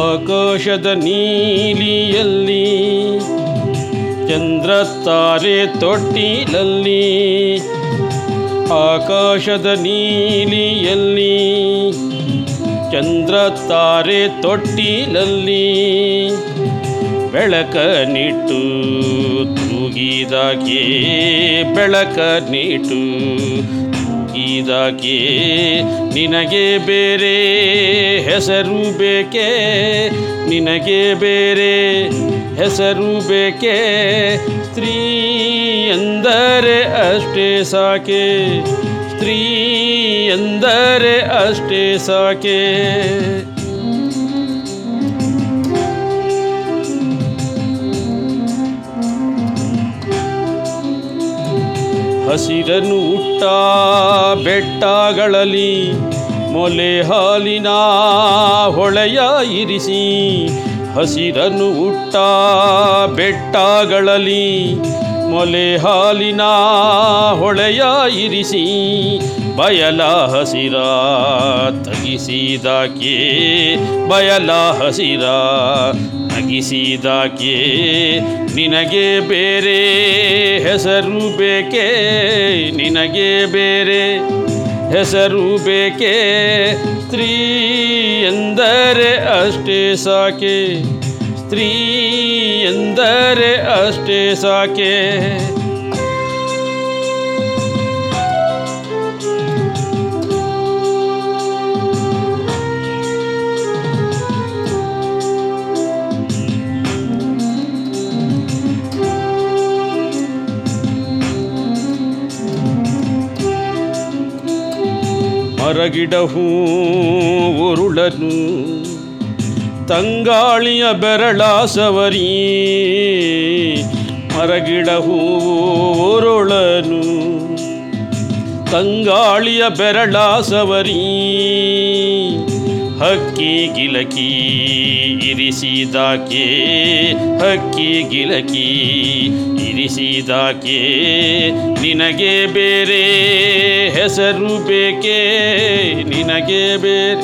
ಆಕಾಶದ ನೀಲಿಯಲ್ಲಿ ಚಂದ್ರ ತಾರೆ ತೊಟ್ಟಿಲಲ್ಲಿ, ಆಕಾಶದ ನೀಲಿಯಲ್ಲಿ ಚಂದ್ರ ತಾರೆ ತೊಟ್ಟಿಲಲ್ಲಿ ಬೆಳಕ ನೀಟು ತೂಗಿದಾಗೆ ಬೆಳಕ ನಿಟ್ಟು ತೂಗಿದಾಕೆ ನಿನಗೆ ಬೇರೆ ಹೆಸರು ಬೇಕೆ? ನಿನಗೆ ಬೇರೆ ಹೆಸರು ಬೇಕೆ? ಸ್ತ್ರೀ ಎಂದರೆ ಅಷ್ಟೇ ಸಾಕೆ. ಸ್ತ್ರೀ ಎಂದರೆ ಅಷ್ಟೇ ಸಾಕೆ. ಹಸಿರನ್ನು ಹುಟ್ಟ ಬೆಟ್ಟಗಳಲ್ಲಿ ಮೊಲೆ ಹಾಲಿನ ಹೊಳೆಯ ಇರಿಸಿ ಹಸಿರನ್ನು ಹುಟ್ಟ ಬೆಟ್ಟಗಳಲ್ಲಿ ಮೊಲೆ ಹಾಲಿನ ಹೊಳೆಯ ಇರಿಸಿ ಬಯಲ ಹಸಿರ ತಗಿಸಿದಾಕೆ ಬಯಲ ಹಸಿರ ನಗಿಸಿದಾಕೆ ನಿನಗೆ ಬೇರೆ ಹೆಸರು ಬೇಕೇ? ನಿನಗೆ ಬೇರೆ ಹೆಸರು ಬೇಕೆ? ಸ್ತ್ರೀ ಎಂದರೆ ಅಷ್ಟೇ ಸಾಕೆ. ಸ್ತ್ರೀ ಎಂದರೆ ಅಷ್ಟೇ ಸಾಕೆ. ಮರಗಿಡ ಹೂ ಉರುಳನು ತಂಗಾಳಿಯ ಬೆರಳ ಸವರಿ ಮರಗಿಡ ಹೂ ಉರುಳನು ತಂಗಾಳಿಯ ಬೆರಳ ಹಕ್ಕಿ ಗಿಲಕಿ ಇರಿಸಿದಾಕೆ ಹಕ್ಕಿ ಗಿಲಕಿ ಇರಿಸಿದಾಕೆ ನಿನಗೆ ಬೇರೆ ಹೆಸರು ಬೇಕೆ? ನಿನಗೆ ಬೇರೆ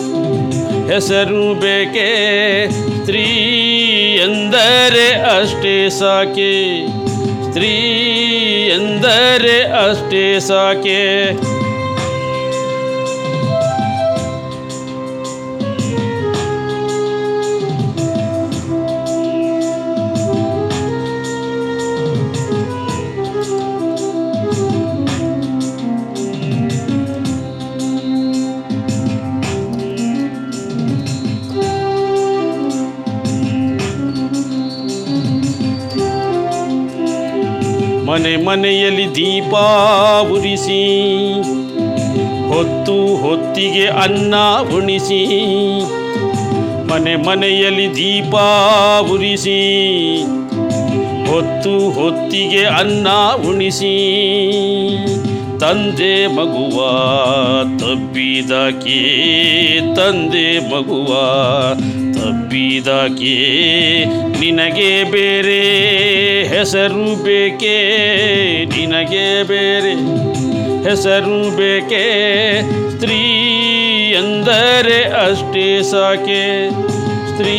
ಹೆಸರು ಬೇಕೆ? ಸ್ತ್ರೀ ಎಂದರೆ ಅಷ್ಟೇ ಸಾಕೆ. ಸ್ತ್ರೀ ಎಂದರೆ ಅಷ್ಟೇ ಸಾಕೆ. ಮನೆ ಮನೆಯಲ್ಲಿ ದೀಪ ಉರಿಸಿ, ಹೊತ್ತು ಹೊತ್ತಿಗೆ ಅನ್ನ ಉಣಿಸಿ, ಮನೆ ಮನೆಯಲ್ಲಿ ದೀಪ ಉರಿಸಿ, ಹೊತ್ತು ಹೊತ್ತಿಗೆ ಅನ್ನ ಉಣಿಸಿ. ತಂದೆ ಮಗುವ ತಬ್ಬಿದಾಕೆ ತಂದೆ ಮಗುವ ತಬ್ಬಿದಾಕೆ ನಿನಗೆ ಬೇರೆ ಹೆಸರು ಬೇಕೇ, ನಿನಗೆ ಬೇರೆ ಹೆಸರು ಬೇಕೇ, ಸ್ತ್ರೀ ಎಂದರೆ ಅಷ್ಟೇ ಸಾಕೆ, ಸ್ತ್ರೀ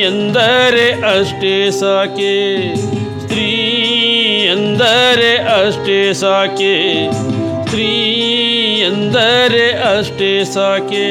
ಎಂದರೆ ಅಷ್ಟೇ ಸಾಕೆ, ಸ್ತ್ರೀ ಎಂದರೆ ಅಷ್ಟೇ ಸಾಕೆ. ಸ್ತ್ರೀ ಎಂದರೆ ಅಷ್ಟೇ ಸಾಕೆ.